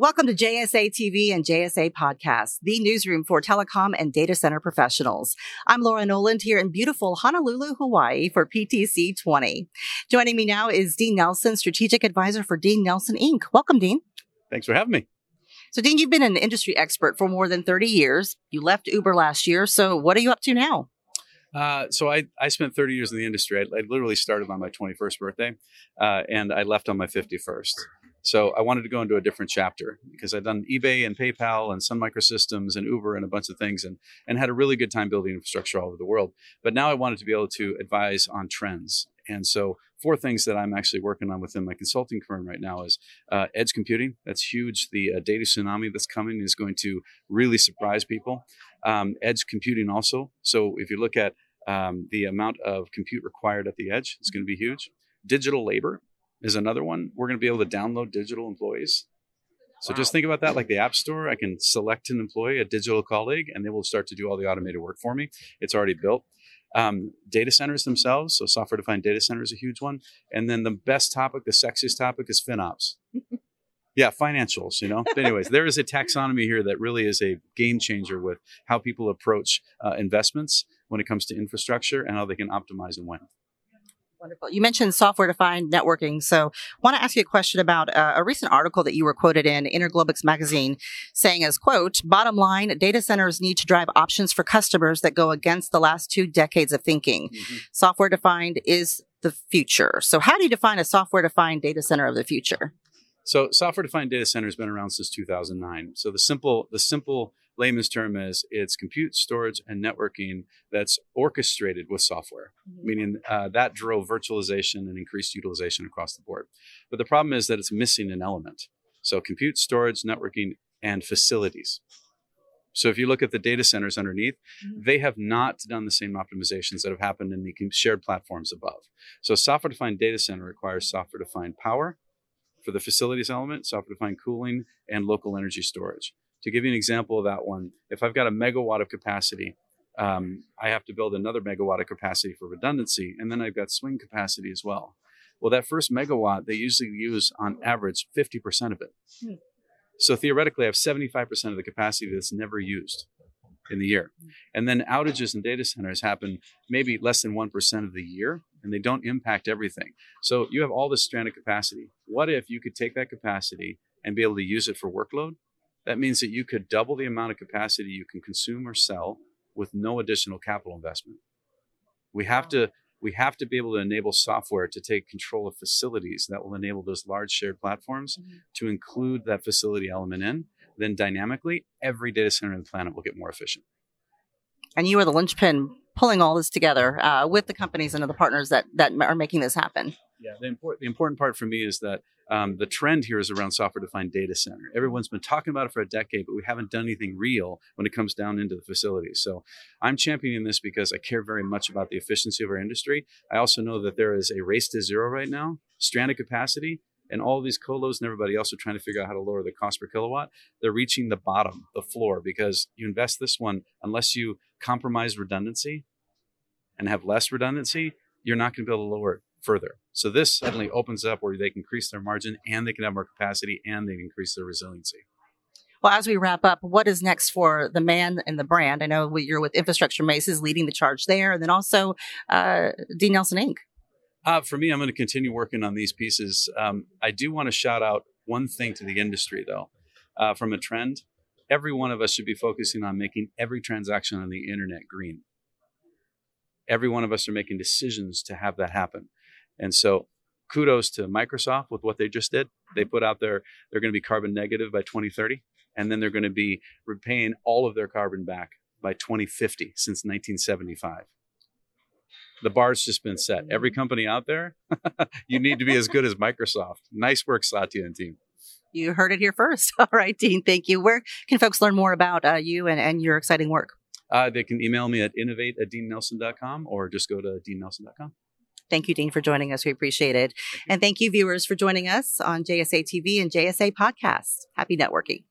Welcome to JSA TV and JSA Podcast, the newsroom for telecom and data center professionals. I'm Laura Noland here in beautiful Honolulu, Hawaii for PTC 20. Joining me now is Dean Nelson, Strategic Advisor for Dean Nelson Inc. Welcome, Dean. Thanks for having me. So, Dean, you've been an industry expert for more than 30 years. You left Uber last year. So, what are you up to now? Uh, so I, I spent 30 years in the industry. I, I literally started on my 21st birthday, uh, and I left on my 51st. So I wanted to go into a different chapter because I'd done eBay and PayPal and Sun Microsystems and Uber and a bunch of things and, and had a really good time building infrastructure all over the world. But now I wanted to be able to advise on trends. And so four things that I'm actually working on within my consulting firm right now is uh, edge computing. That's huge. The uh, data tsunami that's coming is going to really surprise people. Um, edge computing also. So if you look at um, the amount of compute required at the edge, it's going to be huge. Digital labor is another one. We're going to be able to download digital employees. So wow. just think about that like the App Store. I can select an employee, a digital colleague, and they will start to do all the automated work for me. It's already built. Um, data centers themselves, so software defined data center is a huge one. And then the best topic, the sexiest topic is FinOps. yeah, financials, you know. But anyways, there is a taxonomy here that really is a game changer with how people approach uh, investments when it comes to infrastructure and how they can optimize and win. Wonderful. You mentioned software defined networking. So I want to ask you a question about uh, a recent article that you were quoted in Interglobix magazine saying as quote, bottom line, data centers need to drive options for customers that go against the last two decades of thinking. Mm-hmm. Software defined is the future. So how do you define a software defined data center of the future? So software defined data center has been around since 2009. So the simple, the simple layman's term is it's compute, storage, and networking that's orchestrated with software, mm-hmm. meaning uh, that drove virtualization and increased utilization across the board. But the problem is that it's missing an element. So compute, storage, networking, and facilities. So if you look at the data centers underneath, mm-hmm. they have not done the same optimizations that have happened in the shared platforms above. So software defined data center requires software defined power for the facilities element, software defined cooling, and local energy storage. To give you an example of that one, if I've got a megawatt of capacity, um, I have to build another megawatt of capacity for redundancy, and then I've got swing capacity as well. Well, that first megawatt, they usually use on average 50% of it. Hmm. So theoretically, I have 75% of the capacity that's never used in the year. And then outages in data centers happen maybe less than 1% of the year, and they don't impact everything. So you have all this stranded capacity. What if you could take that capacity and be able to use it for workload that means that you could double the amount of capacity you can consume or sell with no additional capital investment. We have to we have to be able to enable software to take control of facilities that will enable those large shared platforms mm-hmm. to include that facility element in. Then dynamically, every data center on the planet will get more efficient. And you are the linchpin pulling all this together uh, with the companies and the partners that that are making this happen. Yeah, the, important the important part for me is that um, the trend here is around software defined data center. Everyone's been talking about it for a decade, but we haven't done anything real when it comes down into the facilities. So I'm championing this because I care very much about the efficiency of our industry. I also know that there is a race to zero right now, stranded capacity. And all these colos and everybody else are trying to figure out how to lower the cost per kilowatt. They're reaching the bottom, the floor, because you invest this one, unless you compromise redundancy and have less redundancy, you're not going to be able to lower it further. So this suddenly opens up where they can increase their margin and they can have more capacity and they increase their resiliency. Well, as we wrap up, what is next for the man and the brand? I know you're with Infrastructure Masons leading the charge there, and then also uh, Dean Nelson Inc. Uh, for me, I'm going to continue working on these pieces. Um, I do want to shout out one thing to the industry, though, uh, from a trend. Every one of us should be focusing on making every transaction on the internet green. Every one of us are making decisions to have that happen. And so kudos to Microsoft with what they just did. They put out there they're going to be carbon negative by 2030, and then they're going to be repaying all of their carbon back by 2050 since 1975. The bar's just been set. Every company out there, you need to be as good as Microsoft. Nice work, Satya and team. You heard it here first. All right, Dean, thank you. Where can folks learn more about uh, you and, and your exciting work? Uh, they can email me at innovate at deannelson.com or just go to deannelson.com. Thank you, Dean, for joining us. We appreciate it. And thank you, viewers, for joining us on JSA TV and JSA Podcast. Happy networking.